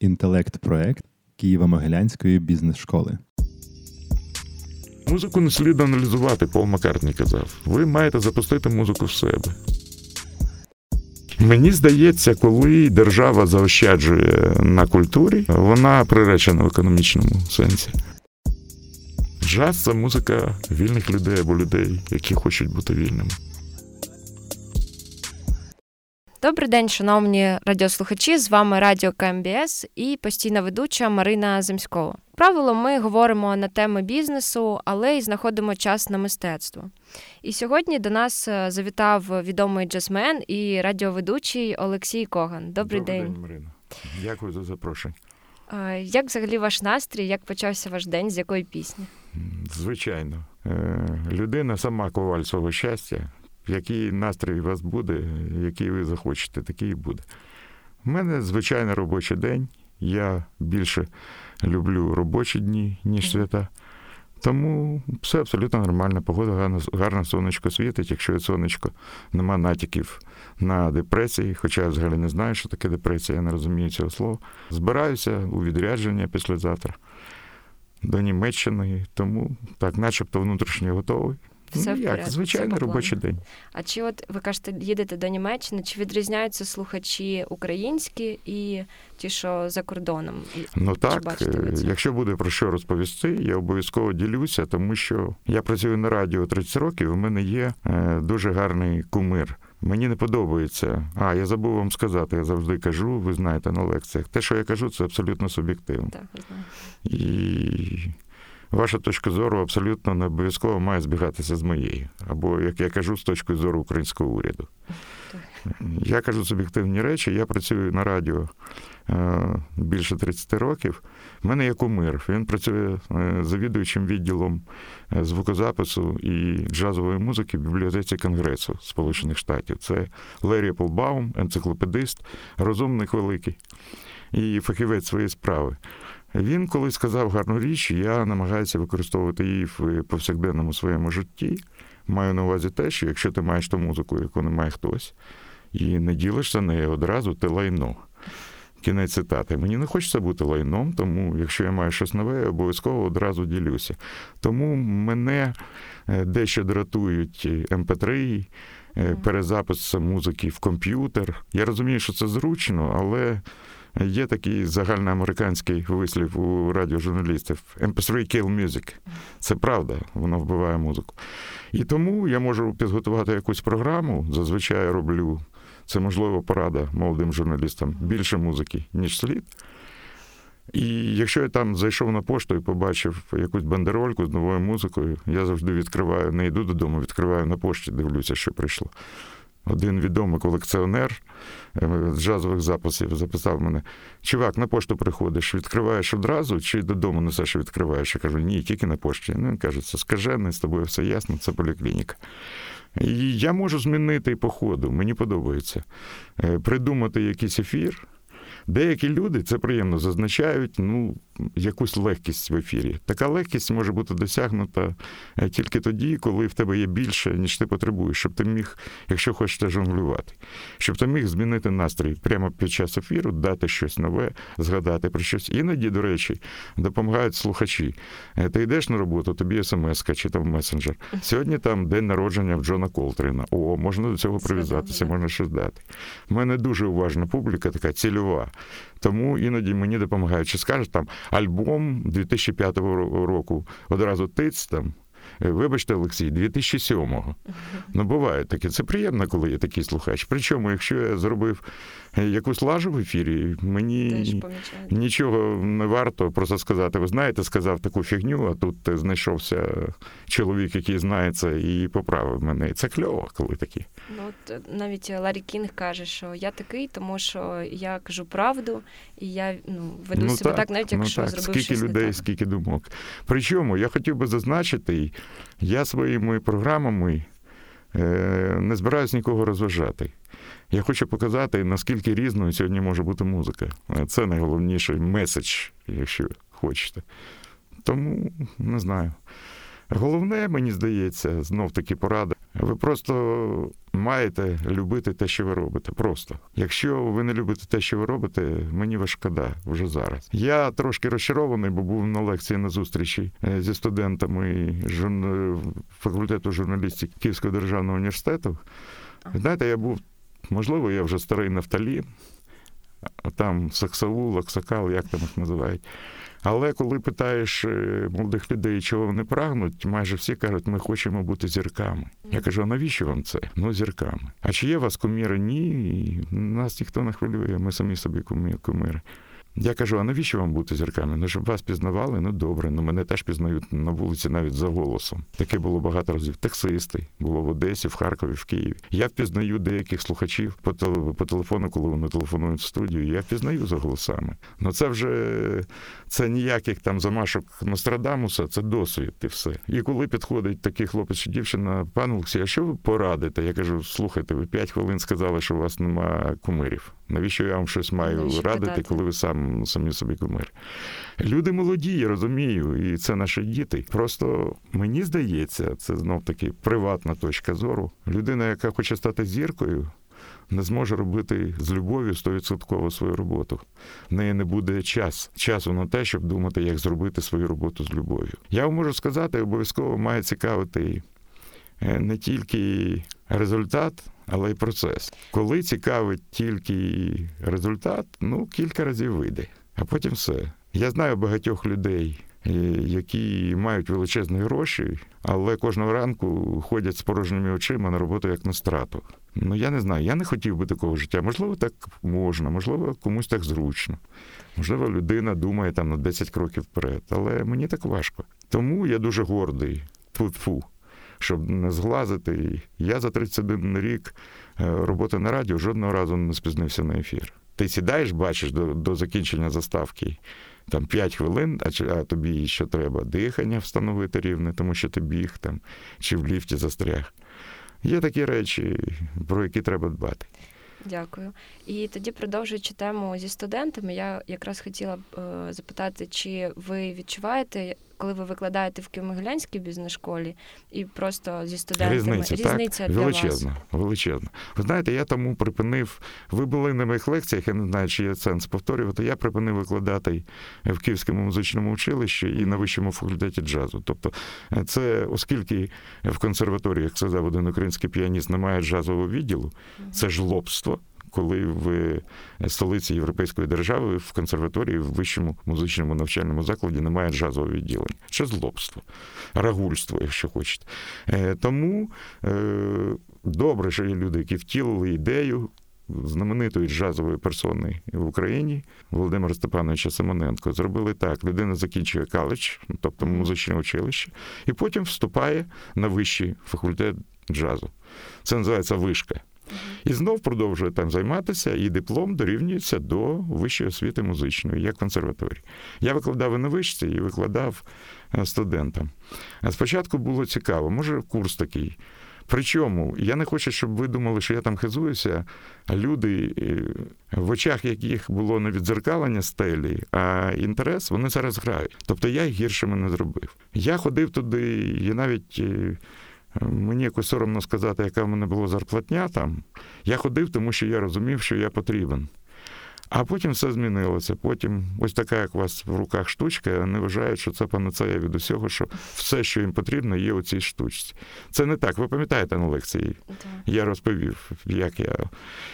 інтелект-проект Києво-Могилянської бізнес-школи. Музику не слід аналізувати, Пол Маккартні казав. Ви маєте запустити музику в себе. Мені здається, коли держава заощаджує на культурі, вона приречена в економічному сенсі. Джаз це музика вільних людей або людей, які хочуть бути вільними. Добрий день, шановні радіослухачі. З вами Радіо КМБС і постійна ведуча Марина Земськова. Правило, ми говоримо на теми бізнесу, але й знаходимо час на мистецтво. І сьогодні до нас е, завітав відомий джазмен і радіоведучий Олексій Коган. Добрий, Добрий день. день, Марина. Дякую за запрошення. Як взагалі ваш настрій? Як почався ваш день? З якої пісні? Звичайно, Е, людина сама коваль свого щастя. Який настрій у вас буде, який ви захочете, такий і буде. У мене звичайний робочий день. Я більше люблю робочі дні, ніж свята. Тому все абсолютно нормально. Погода гарна, гарне сонечко світить. Якщо є сонечко, нема натяків на депресії, хоча я взагалі не знаю, що таке депресія, я не розумію цього слова. Збираюся у відрядження післязавтра до Німеччини, тому так, начебто внутрішньо готовий. Все ну, як, звичайний робочий день. А чи от ви кажете, їдете до Німеччини? Чи відрізняються слухачі українські і ті, що за кордоном? Ну Чи так, е, якщо буде про що розповісти, я обов'язково ділюся, тому що я працюю на радіо 30 років. У мене є е, дуже гарний кумир. Мені не подобається. А я забув вам сказати, я завжди кажу, ви знаєте на лекціях. Те, що я кажу, це абсолютно суб'єктивно. Так, знаю. І ваша точка зору абсолютно не обов'язково має збігатися з моєю. Або, як я кажу, з точки зору українського уряду. Я кажу суб'єктивні речі, я працюю на радіо е, більше 30 років. У мене є кумир. Він працює е, завідуючим відділом е, звукозапису і джазової музики в бібліотеці Конгресу Сполучених Штатів. Це Лері Полбаум, енциклопедист, розумник великий і фахівець своєї справи. Він колись сказав гарну річ, я намагаюся використовувати її в повсякденному своєму житті. Маю на увазі те, що якщо ти маєш ту музику, яку не має хтось, і не ділишся нею одразу, ти лайно. Кінець цитати. Мені не хочеться бути лайном, тому якщо я маю щось нове, я обов'язково одразу ділюся. Тому мене е, дещо дратують МП3, е, перезапис музики в комп'ютер. Я розумію, що це зручно, але є такий загальноамериканський вислів у радіожурналістів MP3 kill music. Це правда, воно вбиває музику. І тому я можу підготувати якусь програму. Зазвичай я роблю це можливо порада молодим журналістам більше музики, ніж слід. І якщо я там зайшов на пошту і побачив якусь бандерольку з новою музикою, я завжди відкриваю, не йду додому, відкриваю на пошті, дивлюся, що прийшло. Один відомий колекціонер з джазових записів записав мене: чувак, на пошту приходиш, відкриваєш одразу чи додому несеш і відкриваєш? Я кажу, ні, тільки на пошті. Ну, він каже, це скажений, з тобою все ясно, це поліклініка. І я можу змінити по ходу, мені подобається. Е, Придумати якийсь ефір. Деякі люди це приємно зазначають ну, якусь легкість в ефірі. Така легкість може бути досягнута е, тільки тоді, коли в тебе є більше, ніж ти потребуєш, щоб ти міг, якщо хочеш жонглювати, щоб ти міг змінити настрій прямо під час ефіру, дати щось нове, згадати про щось. Іноді, до речі, допомагають слухачі. Е, Ти йдеш на роботу, тобі смс чи там месенджер. Сьогодні там день народження в Джона Колтріна. О, можна до цього прив'язатися, можна щось дати. У мене дуже уважна публіка, така цільова. Тому іноді мені допомагають. Чи скажуть там альбом 2005 року, одразу тиць там. е, Вибачте, Олексій, 2007-го. Ну, буває таке. Це приємно, коли є такий слухач. Причому, якщо я зробив е, якусь лажу в ефірі, мені нічого не варто просто сказати. Ви знаєте, сказав таку фігню, а тут е, знайшовся чоловік, який знає це, і поправив мене. І це кльово, коли такі. Ну, от е, навіть Ларі Кінг каже, що я такий, тому що я кажу правду, і я ну, веду себе так, навіть якщо ну, так. зробив скільки щось людей, не так. скільки думок. Причому я хотів би зазначити, я своїми програмами е, не збираюсь нікого розважати. Я хочу показати, наскільки різною сьогодні може бути музика. Е, Це найголовніший меседж, якщо хочете. Тому не знаю. Головне, мені здається, знов таки порада. Ви просто маєте любити те, що ви робите. Просто. Якщо ви не любите те, що ви робите, мені вас шкода вже зараз. Я трошки розчарований, бо був на лекції на зустрічі е, зі студентами журн... факультету журналістики Київського державного університету. Знаєте, я був, можливо, я вже старий нафталін, там саксаул, аксакал, як там їх називають. Але коли питаєш е, молодих людей, чого вони прагнуть, майже всі кажуть, ми хочемо бути зірками. Я кажу, а навіщо вам це? Ну, зірками. А чи є у вас кумири? Ні, нас ніхто не хвилює, ми самі собі куміри. Я кажу, а навіщо вам бути зірками? Ну, щоб вас пізнавали, ну добре, ну мене теж пізнають на вулиці навіть за голосом. Таке було багато разів. Таксисти було в Одесі, в Харкові, в Києві. Я впізнаю деяких слухачів по по телефону, коли вони телефонують в студію. Я впізнаю за голосами. Ну це вже це ніяких там замашок Нострадамуса, це досвід і все. І коли підходить такий хлопець чи дівчина, пан Олексій, а що ви порадите? Я кажу, слухайте, ви п'ять хвилин сказали, що у вас немає кумирів. Навіщо я вам щось маю Навіщо радити, питати? коли ви сам самі собі кумир? Люди молоді, я розумію, і це наші діти. Просто мені здається, це знов таки приватна точка зору. Людина, яка хоче стати зіркою. Не зможе робити з любов'ю стовідсотково свою роботу. В неї не буде час, часу на те, щоб думати, як зробити свою роботу з любов'ю. Я вам можу сказати, обов'язково має цікавити е, не тільки результат, але й процес. Коли цікавить тільки результат, ну кілька разів вийде, а потім все. Я знаю багатьох людей, е, які мають величезні гроші, але кожного ранку ходять з порожніми очима на роботу як на страту. Ну я не знаю, я не хотів би такого життя. Можливо, так можна, можливо, комусь так зручно. Можливо, людина думає там на 10 кроків вперед, але мені так важко. Тому я дуже гордий. Тьфу-тьфу щоб не зглазити. Я за 31 рік е, роботи на радіо жодного разу не спізнився на ефір. Ти сідаєш, бачиш до до закінчення заставки там 5 хвилин, а а тобі ще треба дихання встановити рівне, тому що ти біг там чи в ліфті застряг. Є такі речі, про які треба дбати. Дякую. І тоді, продовжуючи тему зі студентами, я якраз хотіла б е, запитати, чи ви відчуваєте, коли ви викладаєте в Києво-Могилянській бізнес-школі і просто зі студентами різниця, різниця так? величезна, вас? величезна. Ви знаєте, я тому припинив. Ви були на моїх лекціях, я не знаю, чи є сенс повторювати. Я припинив викладати в Київському музичному училищі і на вищому факультеті джазу. Тобто, е, це оскільки в консерваторії, як сказав один український піаніст, немає джазового відділу, це жлобство коли в столиці європейської держави в консерваторії в вищому музичному навчальному закладі немає джазового відділення. Це злобство, рагульство, якщо хочете. Е, тому е, добре, що є люди, які втілили ідею. Знаменитої джазової персони в Україні Володимира Степановича Симоненко зробили так: людина закінчує каледж, тобто музичне училище, і потім вступає на вищий факультет джазу. Це називається вишка. І знов продовжує там займатися, і диплом дорівнюється до вищої освіти музичної, як консерваторії. Я викладав і на вишці, і викладав е, студентам. А спочатку було цікаво, може, курс такий. Причому я не хочу, щоб ви думали, що я там хизуюся, люди, е, в очах яких було не відзеркалення стелі, а інтерес, вони зараз грають. Тобто я їх гіршими не зробив. Я ходив туди, і навіть е, Мені якось соромно сказати, яка в мене була зарплатня там. Я ходив, тому що я розумів, що я потрібен. А потім все змінилося. Потім ось така, як у вас в руках штучка, вони вважають, що це панацея від усього, що все, що їм потрібно, є у цій штучці. Це не так. Ви пам'ятаєте на лекції? Я розповів, як я.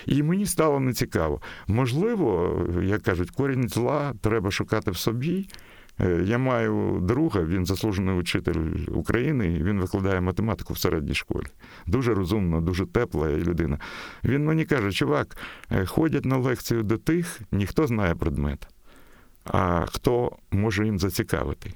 І мені стало нецікаво. Можливо, як кажуть, корінь зла треба шукати в собі. Е, я маю друга, він заслужений учитель України, він викладає математику в середній школі. Дуже розумна, дуже тепла людина. Він мені каже, чувак, е, ходять на лекцію до тих, ніхто знає предмет, а хто може їм зацікавити.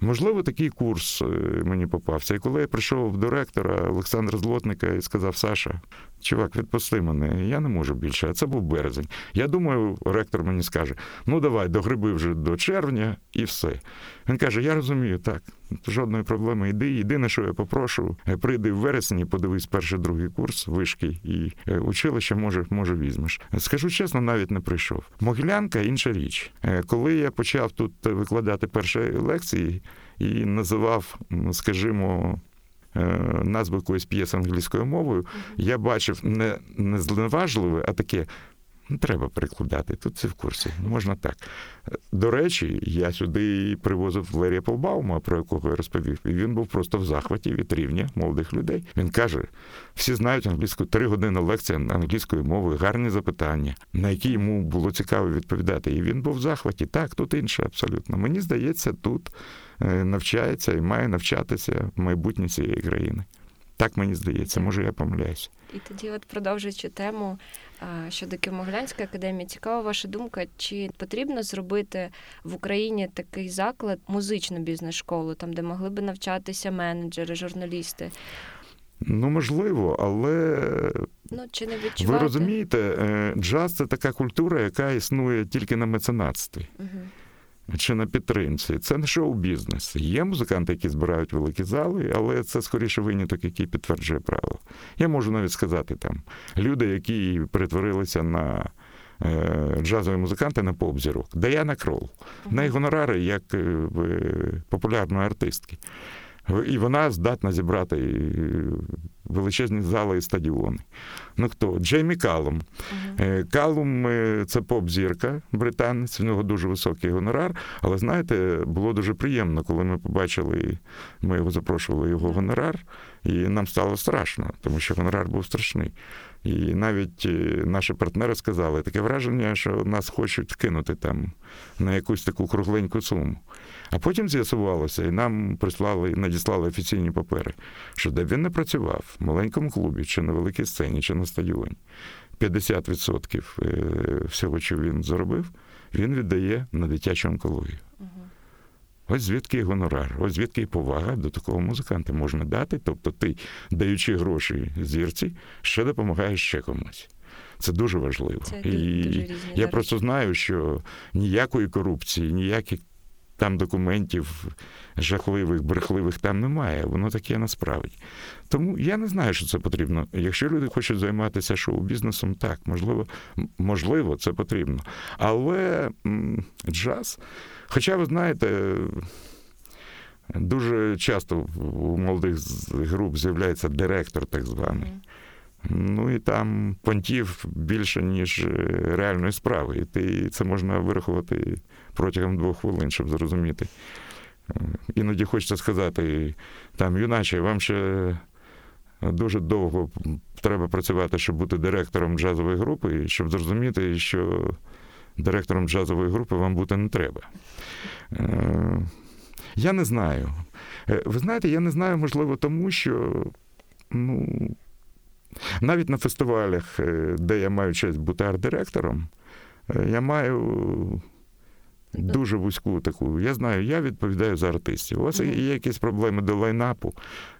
Можливо, такий курс е, мені попався. І коли я прийшов до ректора Олександра Злотника і сказав: Саша, чувак, відпусти мене, я не можу більше. А це був березень. Я думаю, ректор мені скаже: ну давай, догриби вже до червня і все. Він каже: Я розумію, так, жодної проблеми йди. Єдине, що я попрошу, е, прийди в вересні, подивись перший другий курс вишки і е, училище, може, може, візьмеш. Скажу чесно, навіть не прийшов. Могилянка інша річ. Коли я почав тут викладати перші лекції і називав, скажімо, назву якоїсь п'єси англійською мовою, я бачив не, не зневажливе, а таке Ну, треба перекладати. Тут це в курсі. Можна так. До речі, я сюди привозив Валерія Полбаума, про якого я розповів, і він був просто в захваті від рівня молодих людей. Він каже: всі знають англійську три години лекція англійською мовою, гарні запитання, на які йому було цікаво відповідати. І він був в захваті. Так, тут інше абсолютно. Мені здається, тут е, навчається і має навчатися майбутнє цієї країни. Так мені здається, може я помиляюся. І тоді, от продовжуючи тему щодо Києво-Могилянської академії, цікава ваша думка, чи потрібно зробити в Україні такий заклад, музичну бізнес-школу, там де могли би навчатися менеджери, журналісти? Ну, можливо, але ну, чи не відчувати? ви розумієте, е, джаз це така культура, яка існує тільки на меценатстві. Угу чи на підтримці. Це не шоу-бізнес. Є музиканти, які збирають великі зали, але це скоріше виняток, який підтверджує правило. Я можу навіть сказати там люди, які перетворилися на е, джазові музиканти на поп-зірок. Даяна Крол. В неї гонорари як е, популярної артистки. І вона здатна зібрати величезні зали і стадіони. Ну хто? Джеймі Калум. Uh-huh. Калум це поп-зірка, британець, в нього дуже високий гонорар. Але знаєте, було дуже приємно, коли ми побачили, ми його запрошували його гонорар, і нам стало страшно, тому що гонорар був страшний. І навіть е, наші партнери сказали, таке враження, що нас хочуть кинути там на якусь таку кругленьку суму. А потім з'ясувалося, і нам прислали, надіслали офіційні папери, що де він не працював в маленькому клубі, чи на великій сцені, чи на стадіоні. 50% е, всього, що він заробив, він віддає на дитячу онкологію. Ось звідки гонорар, ось звідки повага до такого музиканта можна дати. Тобто ти, даючи гроші зірці, ще допомагаєш ще комусь. Це дуже важливо. Це і дуже я просто знаю, що ніякої корупції, ніяких там документів жахливих, брехливих там немає. Воно таке насправді. Тому я не знаю, що це потрібно. Якщо люди хочуть займатися шоу-бізнесом, так, можливо, можливо, це потрібно. Але джаз. Хоча, ви знаєте, дуже часто у молодих груп з'являється директор, так званий. Ну і там понтів більше, ніж реальної справи. І ти це можна вирахувати протягом двох хвилин, щоб зрозуміти. Іноді хочеться сказати, там, юначе, вам ще дуже довго треба працювати, щоб бути директором джазової групи, щоб зрозуміти, що директором джазової групи вам бути не треба. Е, я не знаю. Е, ви знаєте, я не знаю, можливо, тому що ну, навіть на фестивалях, е, де я маю честь бути арт-директором, я маю Дуже вузьку таку. Я знаю, я відповідаю за артистів. У вас є якісь проблеми до лайнапу,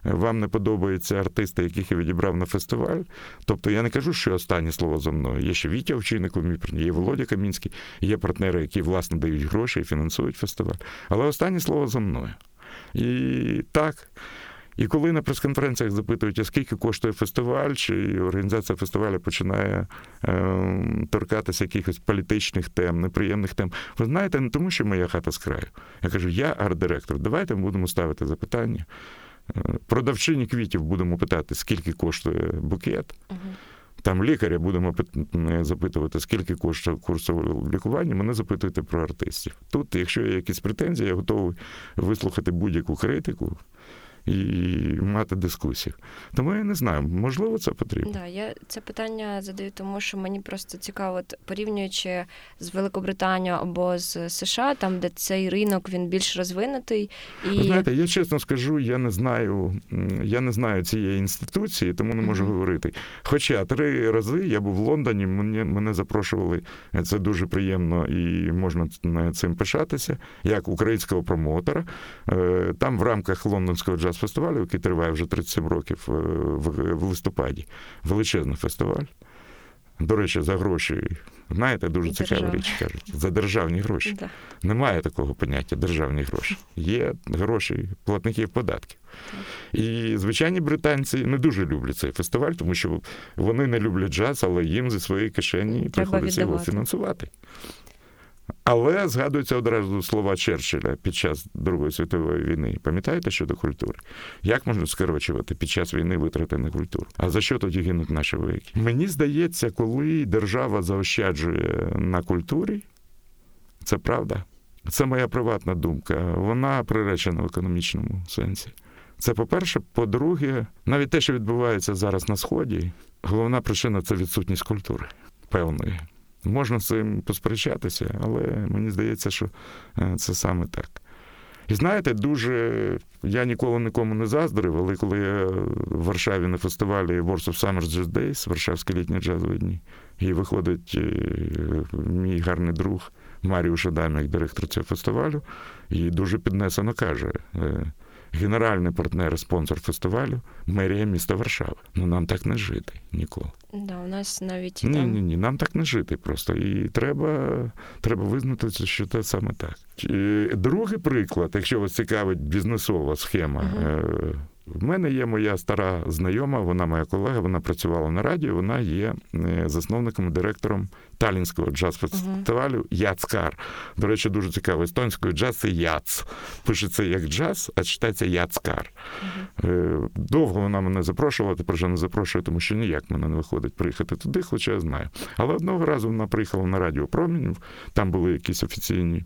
вам не подобаються артисти, яких я відібрав на фестиваль. Тобто я не кажу, що останнє слово за мною. Є ще Вітя Овчинник, є Володя Камінський, є партнери, які власне дають гроші і фінансують фестиваль. Але останнє слово за мною. І так. І коли на прес-конференціях запитують, а скільки коштує фестиваль, чи організація фестивалю починає е, торкатися якихось політичних тем, неприємних тем, ви знаєте, не тому, що моя хата з краю. Я кажу, я арт-директор, давайте ми будемо ставити запитання. Е, продавчині квітів будемо питати, скільки коштує букет. Там лікаря будемо запитувати, скільки коштує курсове лікування, мене запитуєте про артистів. Тут, якщо є якісь претензії, я готовий вислухати будь-яку критику і мати дискусію. Тому я не знаю, можливо, це потрібно. Да, я це питання задаю, тому що мені просто цікаво, от, порівнюючи з Великобританією або з США, там де цей ринок він більш розвинутий. І... Знаєте, я чесно скажу, я не знаю, я не знаю цієї інституції, тому не можу mm-hmm. говорити. Хоча три рази я був в Лондоні, мене, мене запрошували. Це дуже приємно і можна цим пишатися, як українського промоутера. Е, там в рамках лондонського джаз фестивалю, який триває вже 37 років е, в листопаді. Величезний фестиваль. До речі, за гроші, знаєте, дуже цікава річ кажуть. За державні гроші. Да. Немає такого поняття державні гроші. Є гроші платників податків. І звичайні британці не дуже люблять цей фестиваль, тому що вони не люблять джаз, але їм зі своєї кишені приходиться його фінансувати. Але згадуються одразу слова Черчилля під час Другої світової війни. Пам'ятаєте щодо культури? Як можна скорочувати під час війни витрати на культуру? А за що тоді гинуть наші вояки? Мені здається, коли держава заощаджує на культурі, це правда. Це моя приватна думка. Вона приречена в економічному сенсі. Це по-перше, по-друге, навіть те, що відбувається зараз на Сході, головна причина це відсутність культури певної. Можна з цим посперечатися, але мені здається, що е, це саме так. І знаєте, дуже я ніколи нікому не заздрив, але коли я в Варшаві на фестивалі Words of Summer Jazz Days, Варшавські літні джазові дні, і виходить е, мій гарний друг Маріуш Адам, як директор цього фестивалю, і дуже піднесено каже: е, генеральний партнер і спонсор фестивалю мерія міста Варшава. Ну нам так не жити ніколи. Да, у нас навіть ні, там... ні, ні, нам так не жити просто. І треба треба визнати, що це саме так. І Другий приклад, якщо вас цікавить бізнесова схема. Uh-huh. В мене є моя стара знайома, вона моя колега, вона працювала на радіо, вона є е, засновником і директором Талінського джаз-фестивалю uh-huh. Яцкар. До речі, дуже цікаво. Естонською джаз це яц. Пишеться як джаз, а читається Яцкар. Uh-huh. Довго вона мене запрошувала, тепер вже не запрошує, тому що ніяк мене не виходить приїхати туди, хоча я знаю. Але одного разу вона приїхала на радіо Промінів, там були якісь офіційні.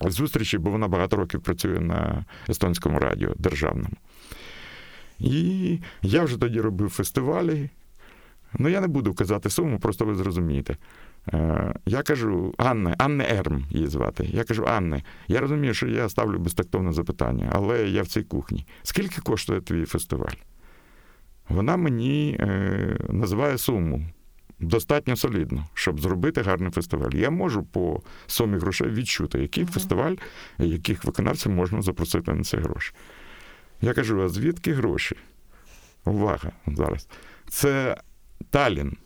Зустрічі, бо вона багато років працює на естонському радіо державному. І я вже тоді робив фестивалі. Ну, я не буду казати суму, просто ви зрозумієте. Е, я кажу, Анне, Анне Ерм її звати. Я кажу, Анне, я розумію, що я ставлю безтактовне запитання, але я в цій кухні. Скільки коштує твій фестиваль? Вона мені е, називає суму. Достатньо солідно, щоб зробити гарний фестиваль. Я можу по сумі грошей відчути, який uh-huh. фестиваль, яких виконавців можна запросити на ці гроші. Я кажу: а звідки гроші? Увага зараз. Це Талін,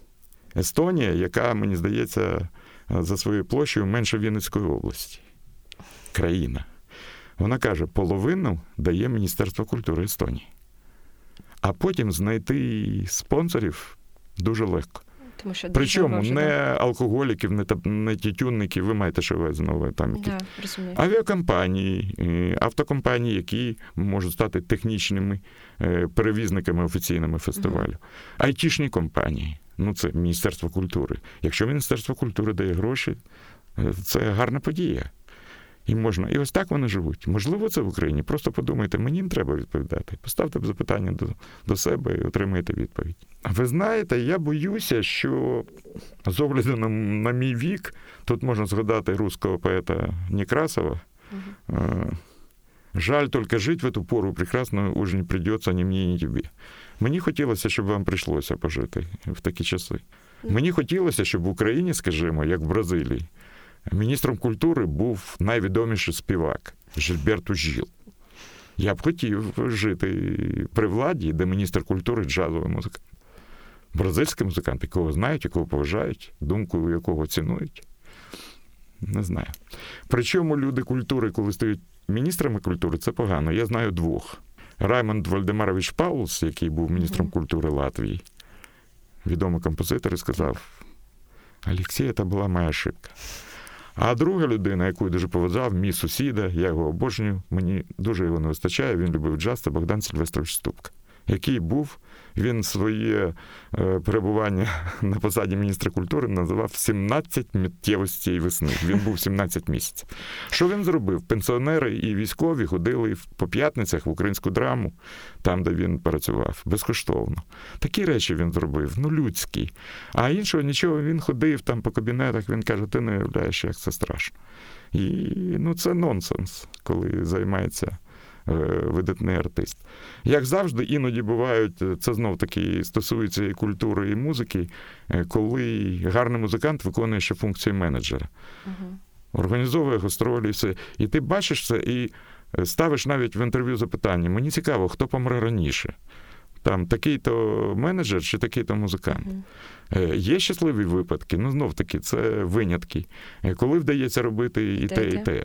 Естонія, яка, мені здається, за своєю площею менше Вінницької області. Країна. Вона каже, половину дає Міністерство культури Естонії. А потім знайти спонсорів дуже легко. Тому що Причому не алкоголіків, не не тютюнників, ви маєте що знову там да, авіакомпанії, е, автокомпанії, які можуть стати технічними е, перевізниками офіційними фестивалю, mm-hmm. айтішні компанії. Ну, це Міністерство культури. Якщо Міністерство культури дає гроші, е, це гарна подія. І можна. І ось так вони живуть. Можливо, це в Україні. Просто подумайте, мені не треба відповідати. Поставте запитання до до себе і отримайте відповідь. Ви знаєте, я боюся, що з огляду на, на мій вік, тут можна згадати руського поета Некрасова. Угу. Жаль, тільки жити в эту пору прекрасно уже не придется ні мені, ні тобі. Мені хотілося, щоб вам прийшлося пожити в такі часи. Мені хотілося, щоб в Україні, скажімо, як в Бразилії, міністром культури був найвідоміший співак Жильберт Ужіл. Я б хотів жити при владі, де міністр культури джазовий музикант. Бразильський музикант, якого знають, якого поважають, думку якого цінують. Не знаю. Причому люди культури, коли стають міністрами культури, це погано. Я знаю двох. Раймонд Вальдемарович Паулс, який був міністром культури Латвії, відомий композитор, і сказав: Олексій, це була моя ошибка. А друга людина, яку я дуже поважав, мій сусіда, я його обожнюю, мені дуже його не вистачає. Він любив джаз, це Богдан Сильвестрович Ступка, який був він своє е, перебування на посаді міністра культури називав 17 миттєвостей весни. Він був 17 місяців. Що він зробив? Пенсіонери і військові ходили по п'ятницях в українську драму, там, де він працював, безкоштовно. Такі речі він зробив, ну людські. А іншого нічого, він ходив там по кабінетах, він каже, ти не уявляєш, як це страшно. І ну, це нонсенс, коли займається. Е, видатний артист. Як завжди, іноді бувають, е, це знов таки стосується і культури, і музики, е, коли гарний музикант виконує ще функцію менеджера, угу. організовує гастролі, все. І ти бачиш це і ставиш навіть в інтерв'ю запитання: мені цікаво, хто помре раніше. Там такий-то менеджер чи такий-то музикант. Uh-huh. Є щасливі випадки, ну знов таки, це винятки, коли вдається робити і те, те, і те.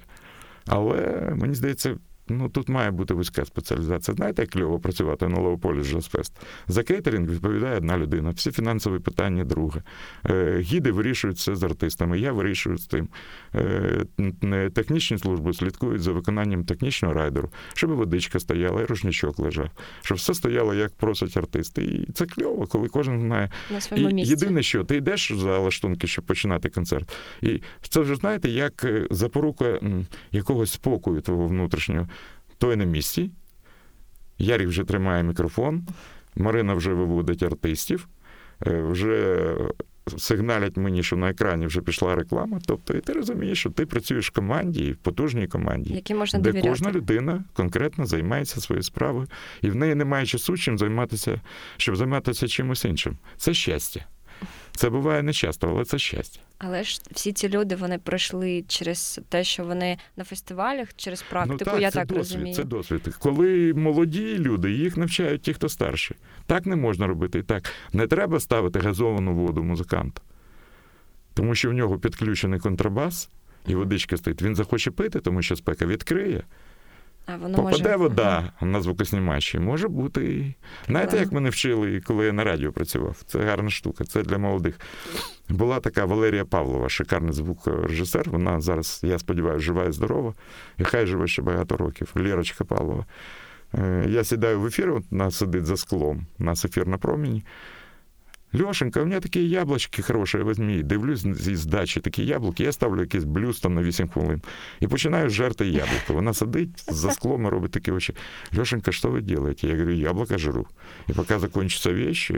Але мені здається, ну тут має бути вузька спеціалізація. Знаєте, як кльово працювати на Leopolis Jazz Fest? За кейтеринг відповідає одна людина, всі фінансові питання друга. Е, гіди вирішують все з артистами, я вирішую з тим. Е, технічні служби слідкують за виконанням технічного райдеру, щоб водичка стояла, і рушничок лежав, щоб все стояло, як просять артисти. І це кльово, коли кожен знає. На своєму місці. Єдине, що ти йдеш за лаштунки, щоб починати концерт. І це вже знаєте, як запорука якогось спокою твого внутрішнього. Той на місці. Ярік вже тримає мікрофон, Марина вже виводить артистів, е, вже сигналять мені, що на екрані вже пішла реклама. Тобто, і ти розумієш, що ти працюєш в команді, в потужній команді, Які можна де довіряти. кожна людина конкретно займається своєю справою, і в неї немає часу чим займатися, щоб займатися чимось іншим. Це щастя. Це буває не часто, але це щастя. Але ж всі ці люди вони пройшли через те, що вони на фестивалях, через практику, ну, так, я це так досвід, розумію. Це досвід. Коли молоді люди, їх навчають ті, хто старші. Так не можна робити. І так не треба ставити газовану воду музиканту, тому що в нього підключений контрабас, і водичка стоїть. Він захоче пити, тому що спека відкриє. А воно Попаде може... вода на звукоснімачі, може бути. Знаєте, як мене вчили, коли я на радіо працював? Це гарна штука, це для молодих. Була така Валерія Павлова, шикарний звукорежисер. Вона зараз, я сподіваюся, жива і здорова, і хай живе ще багато років. Лірочка Павлова. Е, Я сідаю в ефір, вона сидить за склом, у нас ефір на промені. Льошенька, у мене такі яблучки хороші, візьмі. Дивлюсь зі дачі такі яблуки, я ставлю якийсь блюз на 8 хвилин. І починаю жерти яблуко. Вона сидить за склом і робить такі очі. Лешенька, що ви робите? Я говорю, яблоко жру. І поки закінчиться вещь,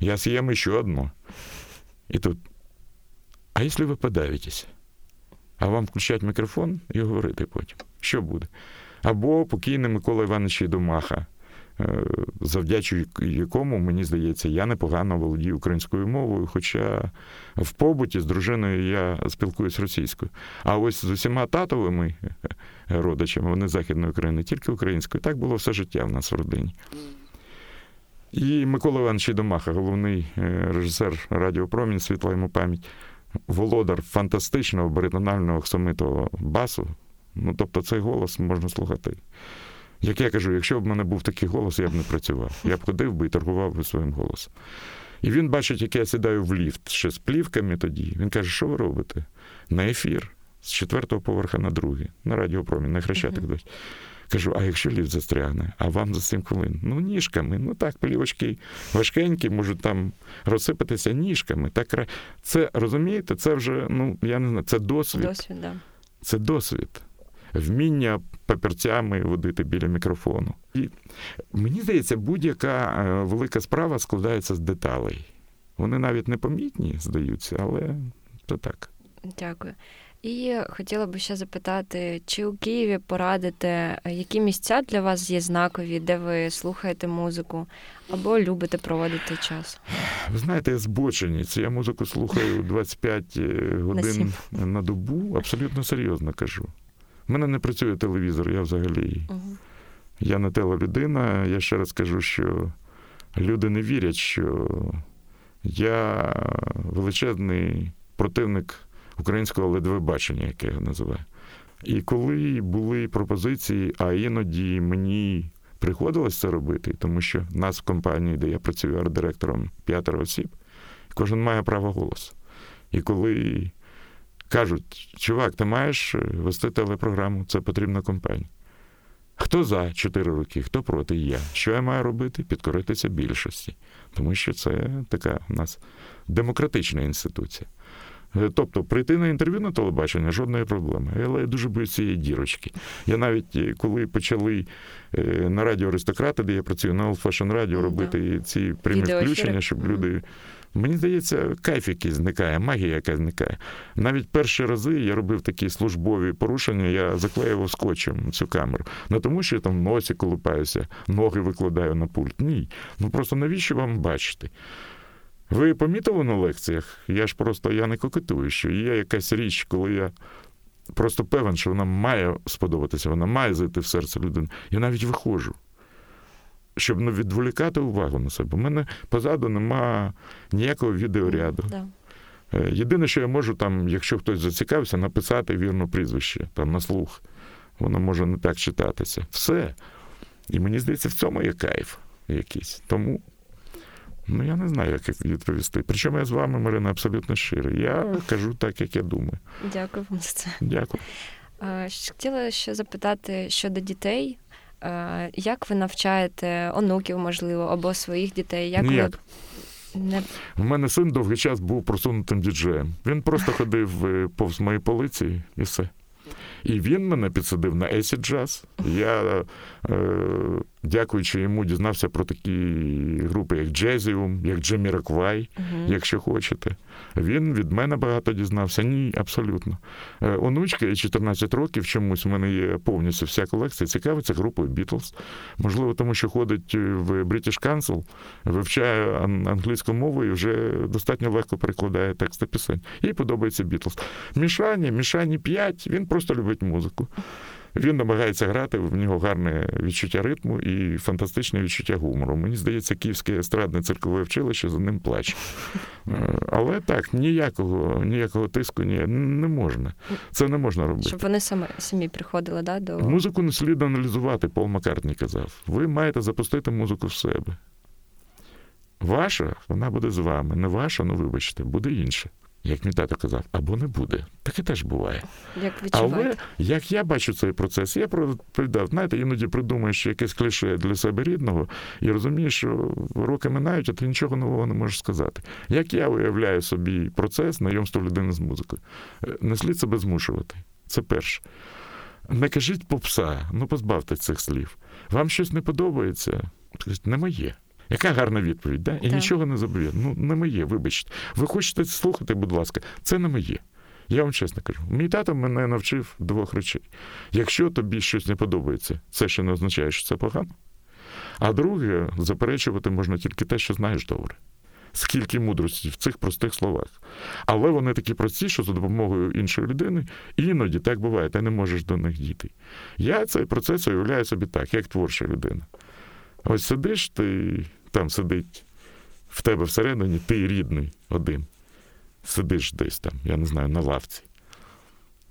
я съем ще одно. І тут, а якщо ви подавитесь? А вам включать мікрофон і говорити потім, що буде? Або покійний Микола Іванович Єдомаха, е, завдячую якому, мені здається, я непогано володію українською мовою, хоча в побуті з дружиною я спілкуюсь російською. А ось з усіма татовими родичами, вони з Західної України, тільки українською. Так було все життя в нас в родині. І Микола Іванович Домаха, головний е, режисер Радіо Промінь, світла йому пам'ять, володар фантастичного баритонального хсомитого басу. Ну, тобто цей голос можна слухати. Як я кажу, якщо б в мене був такий голос, я б не працював. Я б ходив би і торгував би своїм голосом. І він бачить, як я сідаю в ліфт ще з плівками тоді. Він каже, що ви робите? На ефір з четвертого поверха на другий, на радіопромінь, на хрещатик дось. Кажу, а якщо ліфт застрягне, а вам за 7 хвилин? Ну, ніжками. Ну так, плівочки важкенькі, можуть там розсипатися ніжками. Так, Це розумієте, це вже, ну я не знаю, це досвід. Досвід, да. Це досвід. Вміння папірцями водити біля мікрофону. І мені здається, будь-яка е, велика справа складається з деталей. Вони навіть непомітні, здаються, але то так. Дякую. І хотіла би ще запитати, чи у Києві порадите, які місця для вас є знакові, де ви слухаєте музику або любите проводити час? Ви знаєте, я збоченець. Я музику слухаю 25 годин сім. на добу, абсолютно серйозно кажу. У мене не працює телевізор, я взагалі. Угу. Я не телелюдина. Я ще раз кажу, що люди не вірять, що я величезний противник українського ледвебачення, яке я його називаю. І коли були пропозиції, а іноді мені приходилось це робити, тому що нас в компанії, де я працюю арт-директором п'ятеро осіб, кожен має право голосу. І коли кажуть, чувак, ти маєш вести телепрограму, це потрібна компанія. Хто за 4 роки, хто проти я. Що я маю робити? Підкоритися більшості. Тому що це така у нас демократична інституція. Е, Тобто прийти на інтерв'ю на телебачення жодної проблеми. Але я дуже боюсь цієї дірочки. Я навіть е, коли почали е, на радіо Аристократи, де я працюю на Old Fashion Radio, робити ці прямі включення, щоб люди. Мені здається, кайф якийсь зникає, магія якась зникає. Навіть перші рази я робив такі службові порушення, я заклеював скотчем цю камеру. Не тому, що я там носі колупаюся, ноги викладаю на пульт. Ні. Ну просто навіщо вам бачити? Ви помітили на лекціях? Я ж просто я не кокетую, що є якась річ, коли я просто певен, що вона має сподобатися, вона має зайти в серце людини. Я навіть виходжу, щоб не відволікати увагу на себе. У мене позаду нема ніякого відеоряду. Да. Е, Єдине, що я можу, там, якщо хтось зацікавився, написати вірно прізвище там, на слух. воно може не так читатися. Все. І мені здається, в цьому є кайф якийсь. Тому. Ну, я не знаю, як відповісти. Причому я з вами, Марина, абсолютно щирий. Я кажу так, як я думаю. Дякую вам за це. Дякую. Хотіла ще запитати щодо дітей. Як ви навчаєте онуків, можливо, або своїх дітей? Як Ніяк. ви не У мене син довгий час був просунутим діджеєм. Він просто ходив е, повз мої полиці і все. І він мене підсадив на Есі Джаз. Я, е, дякуючи йому, дізнався про такі групи, як Джезіум, як Джеміраквай, uh-huh. якщо хочете. Він від мене багато дізнався. Ні, абсолютно. Е, онучка 14 років чомусь у мене є повністю вся колекція. Цікавиться групою Beatles. Можливо, тому що ходить в British Council, вивчає англійську мову і вже достатньо легко перекладає тексти пісень. Їй подобається Beatles. Мішані, Мішані 5, він просто любить музику. Він намагається грати, в нього гарне відчуття ритму і фантастичне відчуття гумору. Мені здається, Київське естрадне циркове училище за ним плаче. Е, але так, ніякого ніякого тиску ні, не можна. Це не можна робити. Щоб вони самі самі приходили, да, до музику не слід аналізувати, Пол Маккартні казав. Ви маєте запустити музику в себе. Ваша, вона буде з вами. Не ваша, ну вибачте, буде інша як мій тато казав, або не буде. Таке теж буває. Як Але як я бачу цей процес, я придав, знаєте, іноді придумаєш якесь кліше для себе рідного і розумієш, що роки минають, а ти нічого нового не можеш сказати. Як я уявляю собі процес знайомства людини з музикою, е, не слід себе змушувати. Це перше. Не кажіть попса, ну позбавте цих слів. Вам щось не подобається? Не моє. Яка гарна відповідь, да? і так. нічого не зобов'язано. Ну, не моє, вибачте. Ви хочете слухати, будь ласка, це не моє. Я вам чесно кажу, мій тато мене навчив двох речей. Якщо тобі щось не подобається, це ще не означає, що це погано. А друге, заперечувати можна тільки те, що знаєш добре. Скільки мудрості в цих простих словах. Але вони такі прості, що за допомогою іншої людини іноді так буває, ти не можеш до них дійти. Я цей процес уявляю собі так, як творча людина. Ось сидиш ти там сидить в тебе всередині, ти рідний один. Сидиш десь там, я не знаю, на лавці.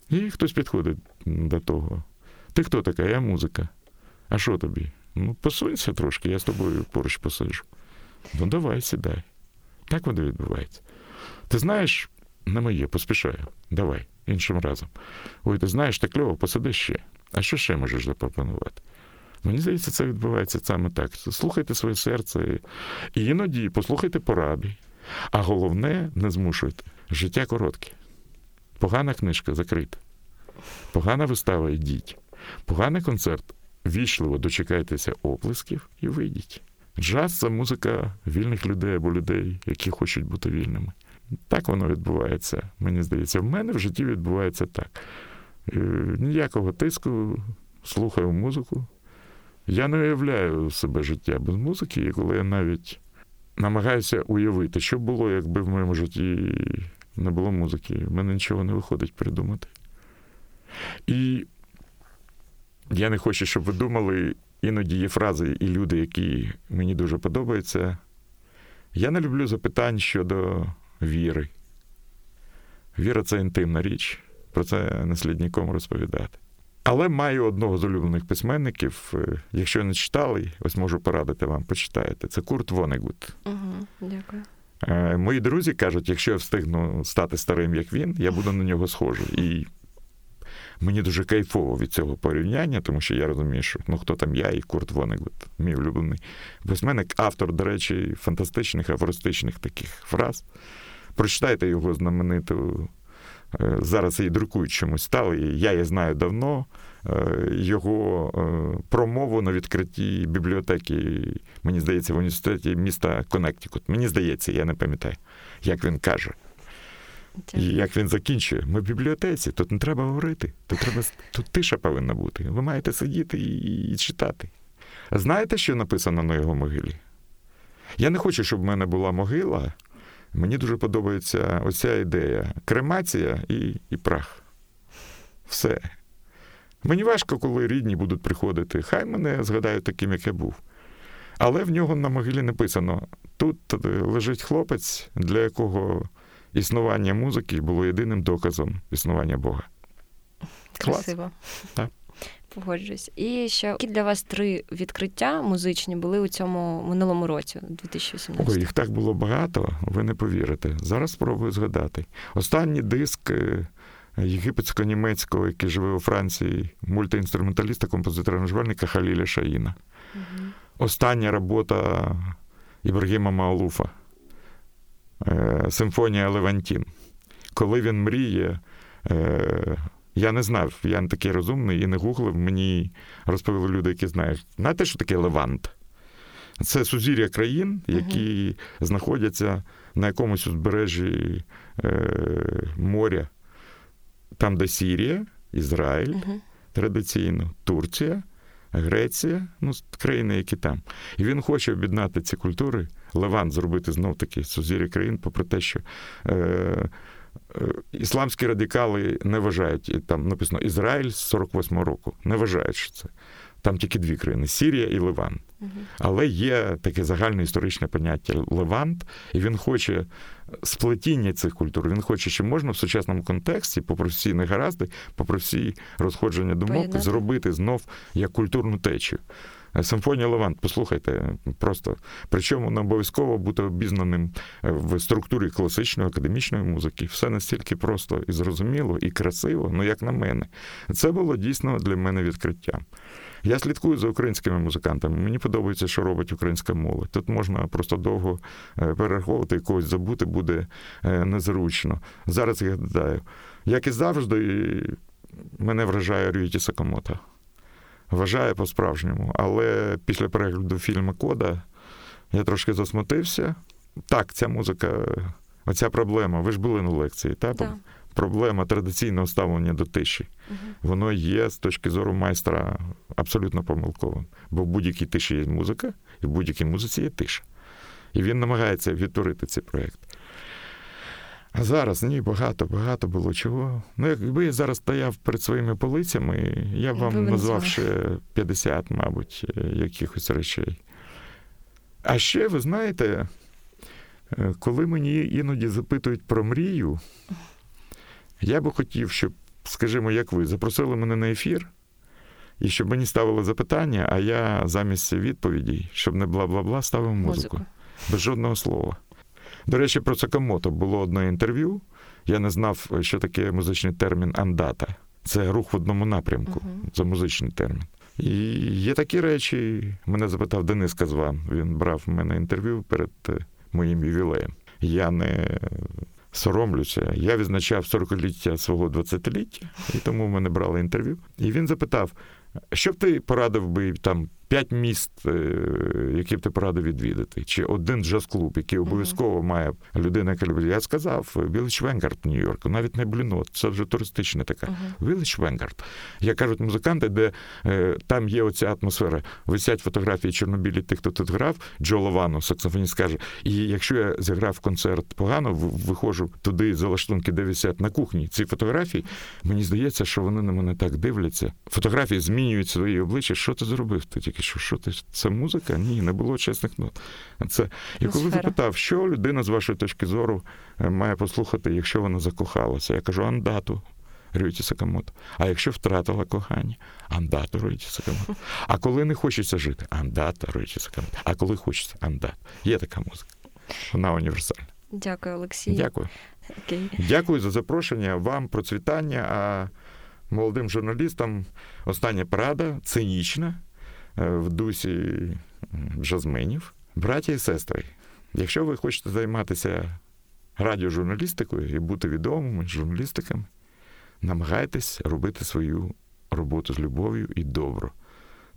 І хтось підходить до того. Ти хто така? Я музика. А що тобі? Ну, посунься трошки, я з тобою поруч посиджу. Ну, давай, сідай. Так воно відбувається. Ти знаєш, не моє, поспішаю. Давай, іншим разом. Ой, ти знаєш, так кльово, посиди ще. А що ще можеш запропонувати? Мені здається, це відбувається саме так. Слухайте своє серце і іноді послухайте поради. А головне, не змушуйте. Життя коротке. Погана книжка закрита. Погана вистава йдіть. Поганий концерт. Вічливо дочекайтеся оплесків і вийдіть. Джаз це музика вільних людей або людей, які хочуть бути вільними. Так воно відбувається, мені здається. В мене в житті відбувається так. Е, ніякого тиску, слухаю музику, я не уявляю себе життя без музики, і коли я навіть намагаюся уявити, що було, якби в моєму житті не було музики, в мене нічого не виходить придумати. І я не хочу, щоб ви думали, іноді є фрази і люди, які мені дуже подобаються. Я не люблю запитань щодо віри. Віра це інтимна річ, про це не слід нікому розповідати. Але маю одного з улюблених письменників. Е, якщо не читали, ось можу порадити вам, почитаєте. Це Курт Вонегут. Угу, Дякую. Е, мої друзі кажуть, якщо я встигну стати старим, як він, я буду на нього схожий. І мені дуже кайфово від цього порівняння, тому що я розумію, що ну хто там я і Курт Вонегут, мій улюблений письменник, автор, до речі, фантастичних, афористичних таких фраз. Прочитайте його знамениту зараз її друкують чомусь стали. Я її знаю давно. Е, його е, промову на відкритті бібліотеки, мені здається, в університеті міста Коннектикут. Мені здається, я не пам'ятаю, як він каже. І як він закінчує, ми в бібліотеці, тут не треба говорити, тут треба тут тиша повинна бути. Ви маєте сидіти і, і читати. Знаєте, що написано на його могилі? Я не хочу, щоб в мене була могила, Мені дуже подобається оця ідея: кремація і, і прах. Все. Мені важко, коли рідні будуть приходити. Хай мене згадають таким, як я був. Але в нього на могилі написано: тут лежить хлопець, для якого існування музики було єдиним доказом існування Бога. Красиво. Так. Погоджуюсь. І ще які для вас три відкриття музичні були у цьому минулому році, 2018? Ой, їх так було багато, ви не повірите. Зараз спробую згадати. Останній диск е, єгипетсько-німецького, який живе у Франції, мультиінструменталіста, композитора аранжувальника Халіля Шаїна. Угу. Остання робота Ібрагіма Маалуфа. Е, Симфонія Левантін. Коли він мріє, е, я не знав, я не такий розумний і не гуглив. Мені розповіли люди, які знають. Знаєте, що таке Левант? Це сузір'я країн, які uh знаходяться на якомусь узбережжі е, моря, там, де Сірія, Ізраїль, uh традиційно, Турція, Греція, ну, країни, які там. І він хоче об'єднати ці культури, Левант зробити знов таки сузір'я країн, попри те, що. Е, ісламські радикали не вважають, там написано Ізраїль з 48-го року, не вважають, що це. Там тільки дві країни Сірія і Ливан. Угу. Але є таке загальне історичне поняття Левант, і він хоче сплетіння цих культур. Він хоче, що можна в сучасному контексті, попри всі негаразди, попри всі розходження думок, Поєднати. зробити знов як культурну течію. Симфонія Левант, послухайте, просто причому не обов'язково бути обізнаним е, в структурі класичної академічної музики. Все настільки просто і зрозуміло, і красиво, ну як на мене. Це було дійсно для мене відкриттям. Я слідкую за українськими музикантами. Мені подобається, що робить українська молодь. Тут можна просто довго е, перераховувати когось забути буде е, незручно. Зараз я гадаю, як і завжди, мене вражає Рюїті Сакамото вважає по-справжньому. Але після перегляду фільму Кода я трошки засмутився. Так, ця музика, оця проблема, ви ж були на лекції, так? Да. Проблема традиційного ставлення до тиші. Угу. Воно є з точки зору майстра абсолютно помилковим. Бо в будь-якій тиші є музика, і в будь-якій музиці є тиша. І він намагається відтворити цей проєкт. А зараз ні, багато, багато було чого. Ну, якби я зараз стояв перед своїми полицями, я б вам назвав ще 50, мабуть, якихось речей. А ще, ви знаєте, е, коли мені іноді запитують про мрію, я би хотів, щоб, скажімо, як ви, запросили мене на ефір, і щоб мені ставили запитання, а я замість відповідей, щоб не бла бла бла, ставив музику. музику. Без жодного слова. До речі, про Цакамото було одне інтерв'ю. Я не знав, що таке музичний термін андата. Це рух в одному напрямку. Uh-huh. Це музичний термін. І є такі речі. Мене запитав Денис Казван. Він брав в мене інтерв'ю перед е, моїм ювілеєм. Я не соромлюся. Я відзначав 40-ліття свого 20-ліття, і тому в мене брали інтерв'ю. І він запитав: що б ти порадив би там п'ять міст, е, які б ти порадив відвідати, чи один джаз-клуб, який обов'язково має людина, яка любить. Я сказав Village Vanguard в Нью-Йорку, навіть не блінот, це вже туристична така. Village Vanguard. Як кажуть музиканти, де е, там є оця атмосфера. Висять фотографії чорнобілі тих, хто тут грав. Джо Ловано, саксофоніст, каже, і якщо я зіграв концерт погано, виходжу туди за лаштунки, де висять на кухні ці фотографії, мені здається, що вони на мене так дивляться. Фотографії змінюють свої обличчя. Що ти зробив? Ти тільки що що ти це музика? Ні, не було чесних нот. Це і коли запитав, що людина з вашої точки зору е, має послухати, якщо вона закохалася, я кажу Andata Рюїчі Сакамото. А якщо втратила кохання, Andata Рюїчі Сакамото. А коли не хочеться жити, Andata Рюїчі Сакамото. А коли хочеться, Andata. Є така музика. Вона універсальна. Дякую, Олексій. Дякую. Okay. Дякую за запрошення. Вам процвітання. А молодим журналістам остання порада цинічна. Е, в дусі джазменів. Брати і сестри, якщо ви хочете займатися радіожурналістикою і бути відомими журналістиками, намагайтесь робити свою роботу з любов'ю і добро,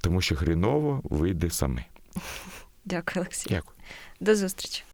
тому що хріново вийде саме. Дякую, Олексій. Дякую. До зустрічі.